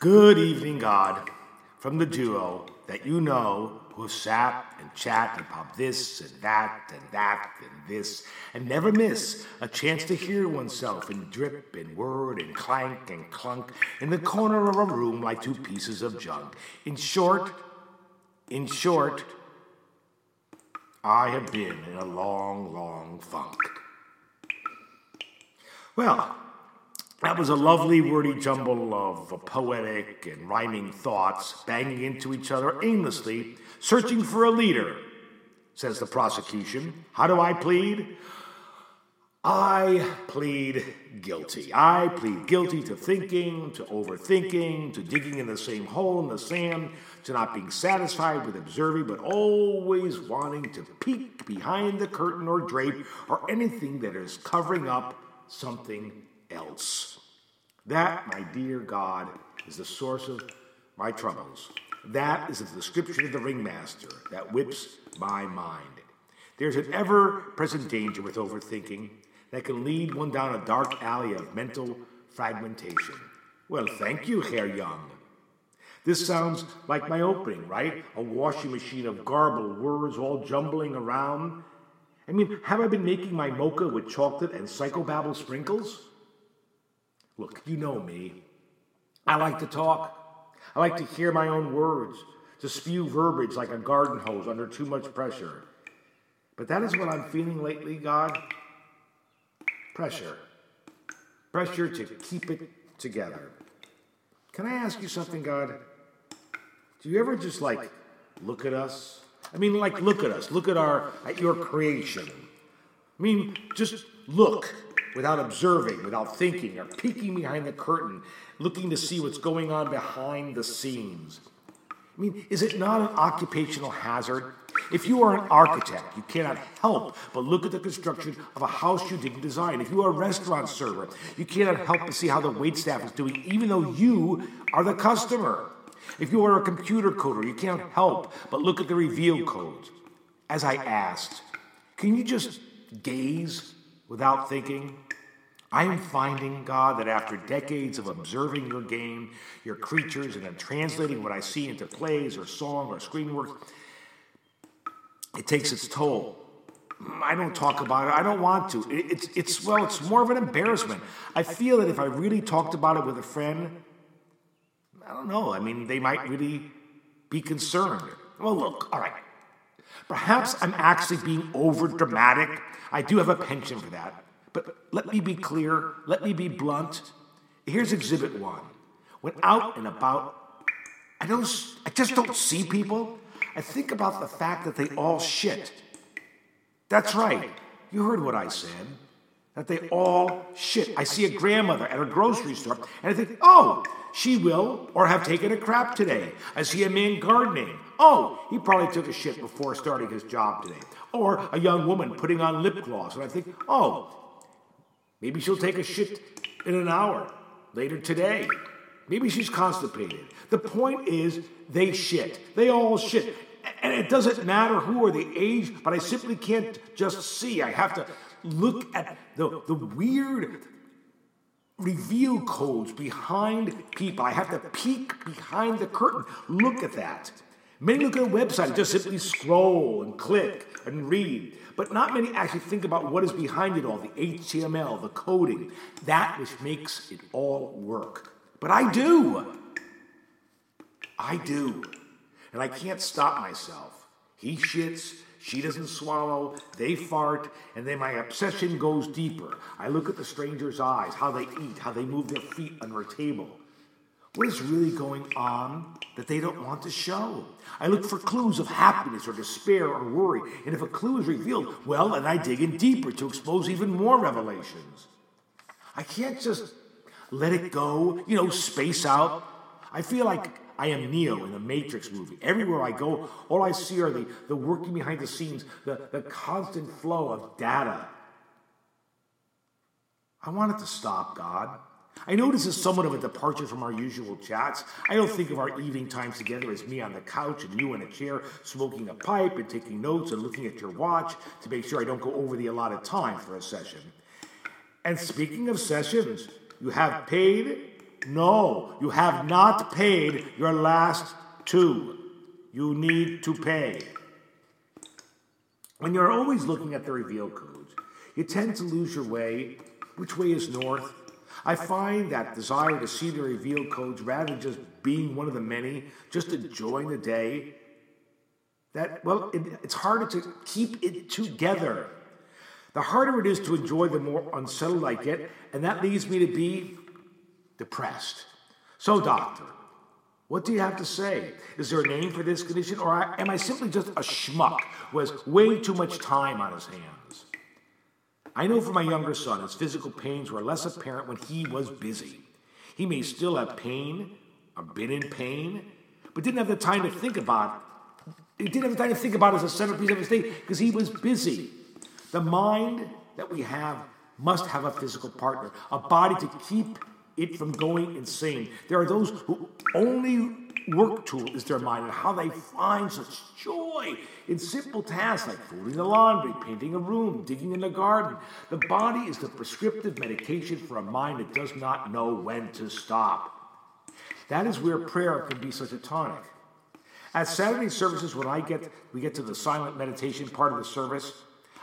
Good evening, God, from the duo that you know who sat and chat about this and that and that and this and never miss a chance to hear oneself in drip and word and clank and clunk in the corner of a room like two pieces of junk. In short, in short, I have been in a long, long funk. Well, that was a lovely wordy jumble of poetic and rhyming thoughts banging into each other aimlessly, searching for a leader, says the prosecution. How do I plead? I plead guilty. I plead guilty to thinking, to overthinking, to digging in the same hole in the sand, to not being satisfied with observing, but always wanting to peek behind the curtain or drape or anything that is covering up something else. That, my dear God, is the source of my troubles. That is the description of the ringmaster that whips my mind. There's an ever present danger with overthinking that can lead one down a dark alley of mental fragmentation. Well, thank you, Herr Young. This sounds like my opening, right? A washing machine of garbled words all jumbling around. I mean, have I been making my mocha with chocolate and psychobabble sprinkles? Look, you know me. I like to talk. I like to hear my own words, to spew verbiage like a garden hose under too much pressure. But that is what I'm feeling lately, God. Pressure. Pressure to keep it together. Can I ask you something, God? Do you ever just like look at us? I mean, like look at us. Look at our at your creation. I mean, just look without observing, without thinking, or peeking behind the curtain, looking to see what's going on behind the scenes. I mean, is it not an occupational hazard? If you are an architect, you cannot help but look at the construction of a house you didn't design. If you are a restaurant server, you cannot help but see how the waitstaff is doing, even though you are the customer. If you are a computer coder, you can't help but look at the reveal codes. As I asked, can you just gaze without thinking? I am finding, God, that after decades of observing your game, your creatures, and then translating what I see into plays or song or screen work, it takes its toll. I don't talk about it. I don't want to. It's, it's, well, it's more of an embarrassment. I feel that if I really talked about it with a friend, I don't know. I mean, they might really be concerned. Well, look, all right. Perhaps I'm actually being over dramatic. I do have a penchant for that. But let me be clear, let me be blunt. Here's exhibit one. When out and about, I don't I just don't see people. I think about the fact that they all shit. That's right. You heard what I said. That they all shit. I see a grandmother at a grocery store and I think, oh, she will or have taken a crap today. I see a man gardening. Oh, he probably took a shit before starting his job today. Or a young woman putting on lip gloss and I think, oh, Maybe she'll take a shit in an hour later today. Maybe she's constipated. The point is, they shit. They all shit. And it doesn't matter who or the age, but I simply can't just see. I have to look at the, the weird reveal codes behind people. I have to peek behind the curtain. Look at that. Many look at a website and just simply scroll and click and read. But not many actually think about what is behind it all the HTML, the coding, that which makes it all work. But I do. I do. And I can't stop myself. He shits, she doesn't swallow, they fart, and then my obsession goes deeper. I look at the stranger's eyes, how they eat, how they move their feet under a table. What is really going on that they don't want to show? I look for clues of happiness or despair or worry, and if a clue is revealed, well, then I dig in deeper to expose even more revelations. I can't just let it go, you know, space out. I feel like I am Neo in the Matrix movie. Everywhere I go, all I see are the, the working behind the scenes, the, the constant flow of data. I want it to stop, God. I know this is somewhat of a departure from our usual chats. I don't think of our evening times together as me on the couch and you in a chair smoking a pipe and taking notes and looking at your watch to make sure I don't go over the allotted time for a session. And speaking of sessions, you have paid No, you have not paid your last two. You need to pay. When you're always looking at the reveal codes, you tend to lose your way. Which way is north? I find that desire to see the reveal codes rather than just being one of the many, just enjoying the day, that, well, it, it's harder to keep it together. The harder it is to enjoy, the more unsettled I get, and that leads me to be depressed. So, doctor, what do you have to say? Is there a name for this condition, or am I simply just a schmuck who has way too much time on his hands? I know for my younger son, his physical pains were less apparent when he was busy. He may still have pain, or been in pain, but didn't have the time to think about. It. He didn't have the time to think about it as a centerpiece of his day because he was busy. The mind that we have must have a physical partner, a body to keep it from going insane. There are those who only work tool is their mind and how they find such joy in simple tasks like folding the laundry, painting a room, digging in the garden. The body is the prescriptive medication for a mind that does not know when to stop. That is where prayer can be such a tonic. At Saturday services, when I get we get to the silent meditation part of the service,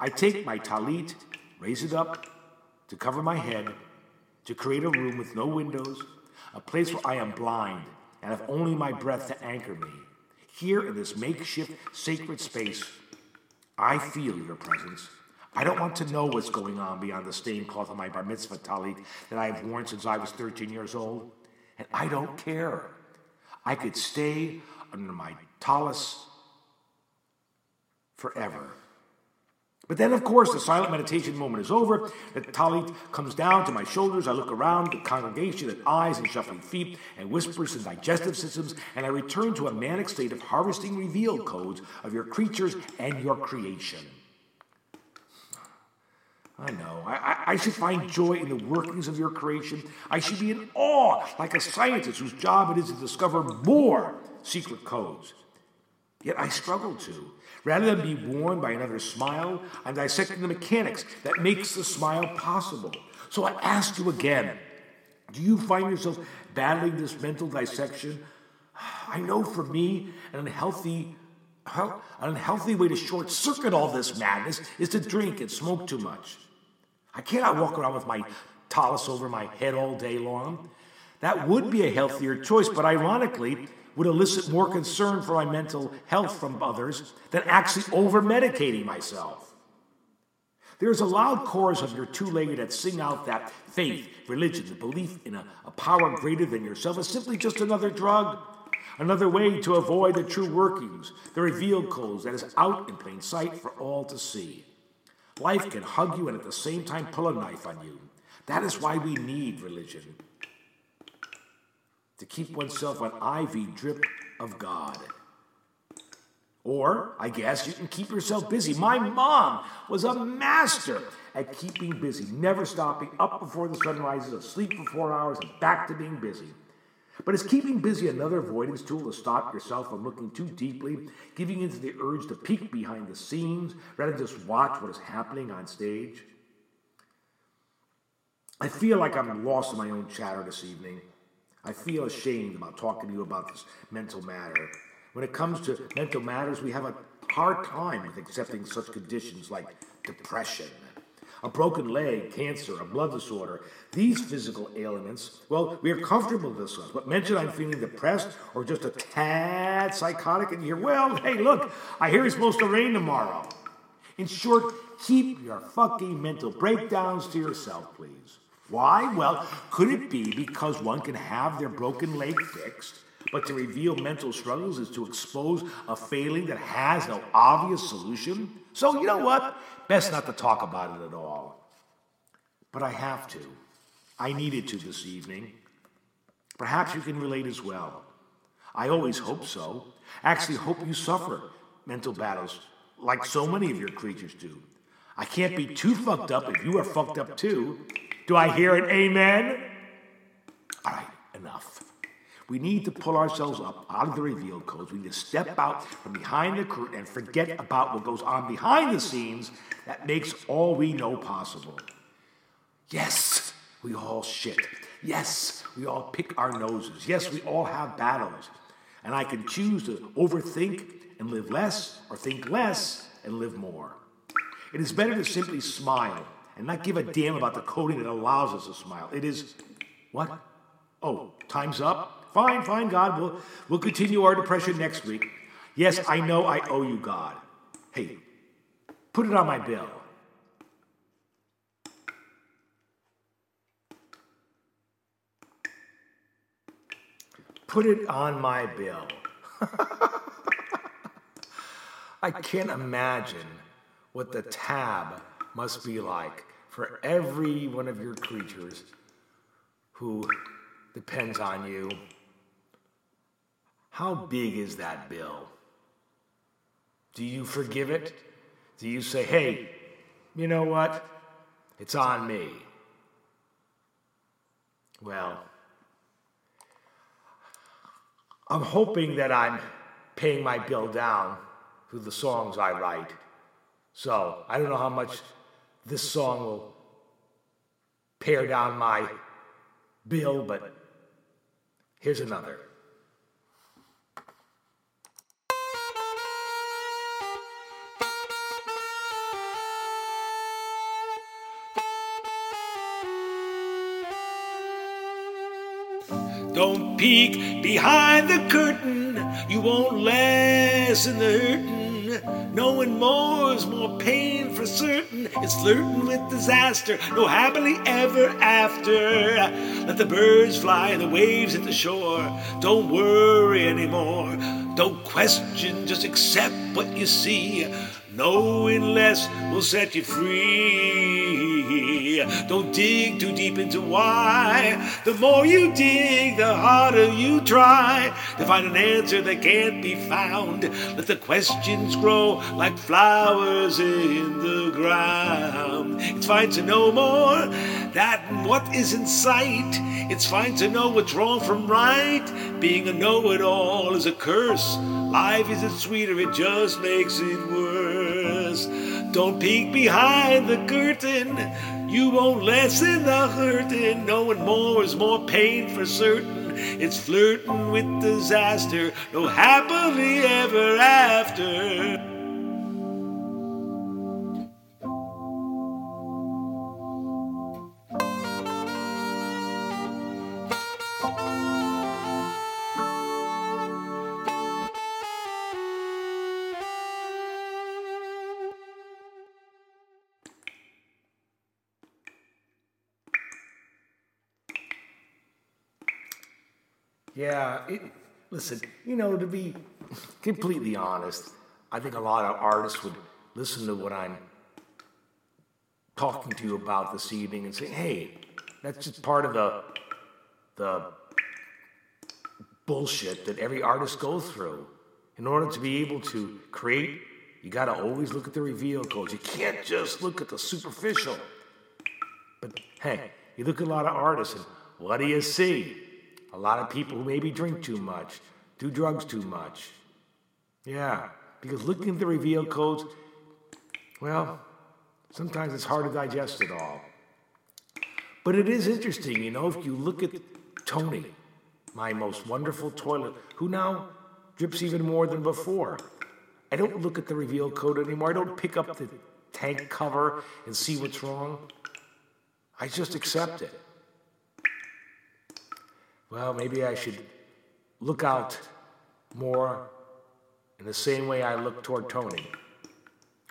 I take my talit, raise it up to cover my head, to create a room with no windows, a place where I am blind and have only my breath to anchor me. Here in this makeshift sacred space, I feel your presence. I don't want to know what's going on beyond the stained cloth of my bar mitzvah talit that I have worn since I was 13 years old. And I don't care. I could stay under my tallis forever. But then, of course, the silent meditation moment is over. The talit comes down to my shoulders. I look around the congregation at eyes and shuffling feet and whispers and digestive systems, and I return to a manic state of harvesting revealed codes of your creatures and your creation. I know. I, I, should find joy in the workings of your creation. I should be in awe, like a scientist whose job it is to discover more secret codes. Yet I struggle to. Rather than be warned by another smile, I'm dissecting the mechanics that makes the smile possible. So I ask you again, do you find yourself battling this mental dissection? I know for me, an unhealthy an unhealthy way to short circuit all this madness is to drink and smoke too much. I cannot walk around with my tallis over my head all day long. That would be a healthier choice, but ironically, would elicit more concern for my mental health from others than actually over medicating myself. There's a loud chorus of your two legged that sing out that faith, religion, the belief in a, a power greater than yourself is simply just another drug, another way to avoid the true workings, the revealed codes that is out in plain sight for all to see. Life can hug you and at the same time pull a knife on you. That is why we need religion to keep oneself an IV drip of God. Or, I guess, you can keep yourself busy. My mom was a master at keeping busy, never stopping, up before the sun rises, asleep for four hours, and back to being busy. But is keeping busy another avoidance tool to stop yourself from looking too deeply, giving into the urge to peek behind the scenes rather than just watch what is happening on stage? I feel like I'm lost in my own chatter this evening. I feel ashamed about talking to you about this mental matter. When it comes to mental matters, we have a hard time with accepting such conditions like depression, a broken leg, cancer, a blood disorder. These physical ailments, well, we are comfortable with this. one. But mention I'm feeling depressed or just a tad psychotic, and you hear, well, hey, look, I hear it's supposed to rain tomorrow. In short, keep your fucking mental breakdowns to yourself, please. Why? Well, could it be because one can have their broken leg fixed, but to reveal mental struggles is to expose a failing that has no obvious solution? So, you know what? Best not to talk about it at all. But I have to. I needed to this evening. Perhaps you can relate as well. I always hope so. Actually, hope you suffer mental battles like so many of your creatures do. I can't be too fucked up if you are fucked up too. Do I hear an amen? All right, enough. We need to pull ourselves up out of the reveal codes. We need to step out from behind the curtain and forget about what goes on behind the scenes that makes all we know possible. Yes, we all shit. Yes, we all pick our noses. Yes, we all have battles. And I can choose to overthink and live less or think less and live more. It is better to simply smile and not give a damn about the coding that allows us to smile. It is what? Oh, time's up? Fine, fine, God. We'll, we'll continue our depression next week. Yes, I know I owe you, God. Hey, put it on my bill. Put it on my bill. I can't imagine what the tab must be like for every one of your creatures who depends on you. How big is that bill? Do you forgive it? Do you say, hey, you know what? It's on me? Well, I'm hoping that I'm paying my bill down through the songs I write. So I don't know how much this song will pare down my bill, but here's another. Don't peek behind the curtain, you won't lessen the hurtin'. Knowing more is more pain for certain. It's flirting with disaster, no happily ever after. Let the birds fly, and the waves at the shore. Don't worry anymore. Don't question, just accept what you see. Knowing less will set you free. Don't dig too deep into why. The more you dig, the harder you try to find an answer that can't be found. Let the questions grow like flowers in the ground. It's fine to know more that what is in sight. It's fine to know what's wrong from right. Being a know it all is a curse. Life isn't sweeter, it just makes it worse. Don't peek behind the curtain, you won't lessen the hurting. Knowing more is more pain for certain. It's flirting with disaster, no happily ever after. Yeah, it, listen, you know, to be completely honest, I think a lot of artists would listen to what I'm talking to you about this evening and say, hey, that's just part of the, the bullshit that every artist goes through. In order to be able to create, you got to always look at the reveal codes. You can't just look at the superficial. But hey, you look at a lot of artists, and what do you see? A lot of people who maybe drink too much, do drugs too much. Yeah, because looking at the reveal codes, well, sometimes it's hard to digest it all. But it is interesting, you know, if you look at Tony, my most wonderful toilet, who now drips even more than before. I don't look at the reveal code anymore. I don't pick up the tank cover and see what's wrong. I just accept it well, maybe I should look out more in the same way I look toward Tony.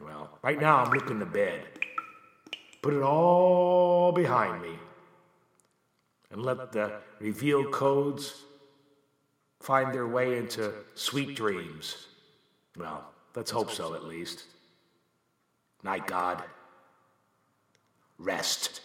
Well, right now I'm looking to bed. Put it all behind me and let the reveal codes find their way into sweet dreams. Well, let's hope so at least. Night, God. Rest.